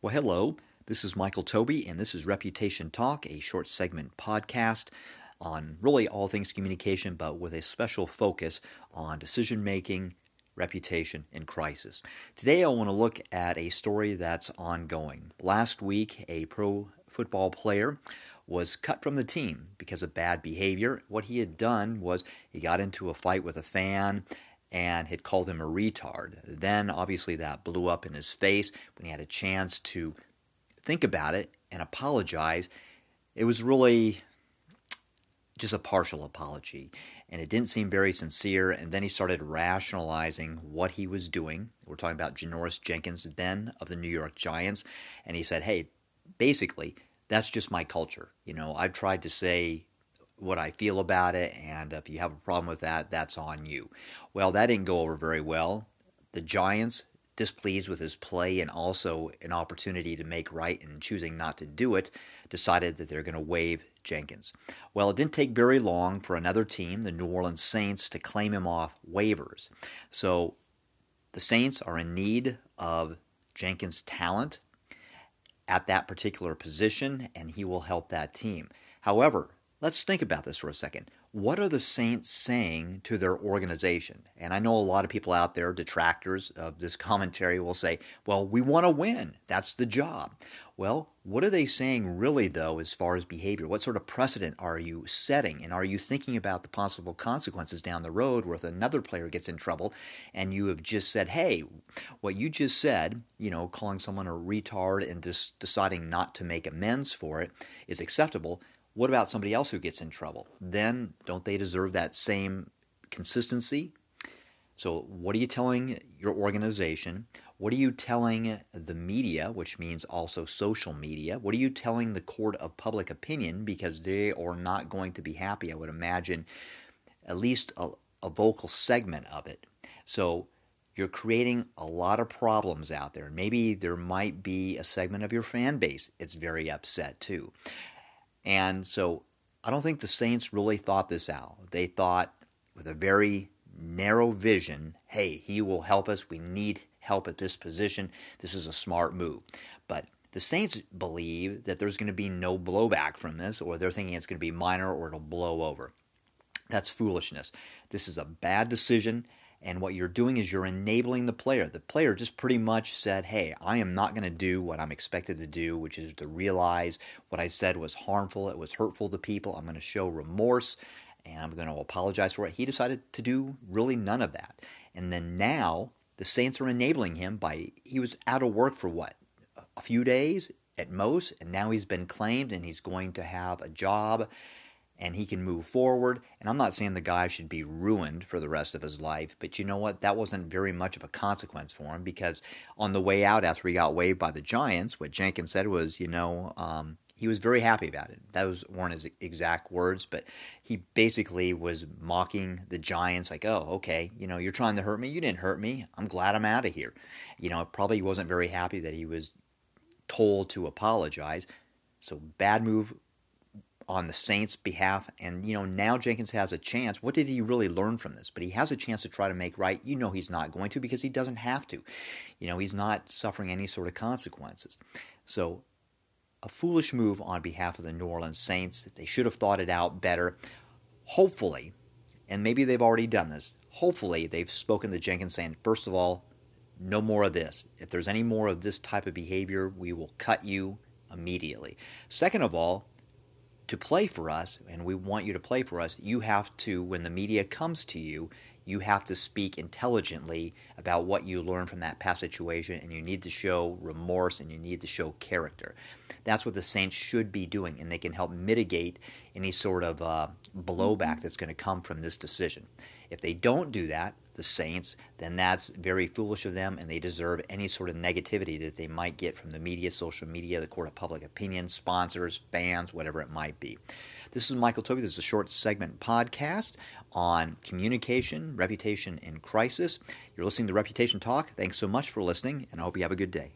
Well, hello. This is Michael Toebe, and this is Reputation Talk, a short segment podcast on really all things communication, but with a special focus on decision making, reputation, and crisis. Today, I want to look at a story that's ongoing. Last week, a pro football player was cut from the team because of bad behavior. What he had done was he got into a fight with a fan and had called him a retard. Then, obviously, that blew up in his face when he had a chance to think about it and apologize. It was really just a partial apology, and it didn't seem very sincere. And then he started rationalizing what he was doing. We're talking about Janoris Jenkins, then of the New York Giants, and he said, "Hey, basically, that's just my culture. You know, I've tried to say what I feel about it, and if you have a problem with that, that's on you. Well, that didn't go over very well. The Giants, displeased with his play and also an opportunity to make right and choosing not to do it, decided that they're going to waive Jenkins. Well, it didn't take very long for another team, the New Orleans Saints, to claim him off waivers. So the Saints are in need of Jenkins' talent at that particular position, and he will help that team. However, Let's think about this for a second. What are the Saints saying to their organization? And I know a lot of people out there, detractors of this commentary, will say, well, we want to win. That's the job. Well, what are they saying really, though, as far as behavior? What sort of precedent are you setting? And are you thinking about the possible consequences down the road where if another player gets in trouble and you have just said, hey, what you just said, you know, calling someone a retard and just deciding not to make amends for it is acceptable? What about somebody else who gets in trouble? Then don't they deserve that same consistency? So, what are you telling your organization? What are you telling the media, which means also social media? What are you telling the court of public opinion? Because they are not going to be happy, I would imagine, at least a, a vocal segment of it. So, you're creating a lot of problems out there. Maybe there might be a segment of your fan base it's very upset too. And so I don't think the Saints really thought this out. They thought with a very narrow vision hey, he will help us. We need help at this position. This is a smart move. But the Saints believe that there's going to be no blowback from this, or they're thinking it's going to be minor or it'll blow over. That's foolishness. This is a bad decision, and what you're doing is you're enabling the player. The player just pretty much said, Hey, I am not going to do what I'm expected to do, which is to realize what I said was harmful, it was hurtful to people. I'm going to show remorse and I'm going to apologize for it. He decided to do really none of that. And then now the Saints are enabling him by, he was out of work for what? A few days at most, and now he's been claimed and he's going to have a job and he can move forward. And I'm not saying the guy should be ruined for the rest of his life, but you know what? That wasn't very much of a consequence for him because on the way out after he got waived by the Giants, what Jenkins said was, you know, um, he was very happy about it. Those weren't his exact words, but he basically was mocking the Giants, like, oh, okay, you know, you're trying to hurt me. You didn't hurt me. I'm glad I'm out of here. You know, probably wasn't very happy that he was told to apologize. So bad move on the Saints' behalf. And, you know, now Jenkins has a chance. What did he really learn from this? But he has a chance to try to make right. You know, he's not going to because he doesn't have to. You know, he's not suffering any sort of consequences. So, a foolish move on behalf of the New Orleans Saints. They should have thought it out better. Hopefully, and maybe they've already done this, hopefully they've spoken to Jenkins saying, first of all, no more of this. If there's any more of this type of behavior, we will cut you immediately. Second of all, to play for us, and we want you to play for us, you have to, when the media comes to you, you have to speak intelligently about what you learned from that past situation, and you need to show remorse and you need to show character. That's what the Saints should be doing, and they can help mitigate any sort of uh, blowback that's going to come from this decision. If they don't do that, the Saints, then that's very foolish of them, and they deserve any sort of negativity that they might get from the media, social media, the court of public opinion, sponsors, fans, whatever it might be. This is Michael Toebe. This is a short segment podcast on communication, reputation, and crisis. You're listening to Reputation Talk. Thanks so much for listening, and I hope you have a good day.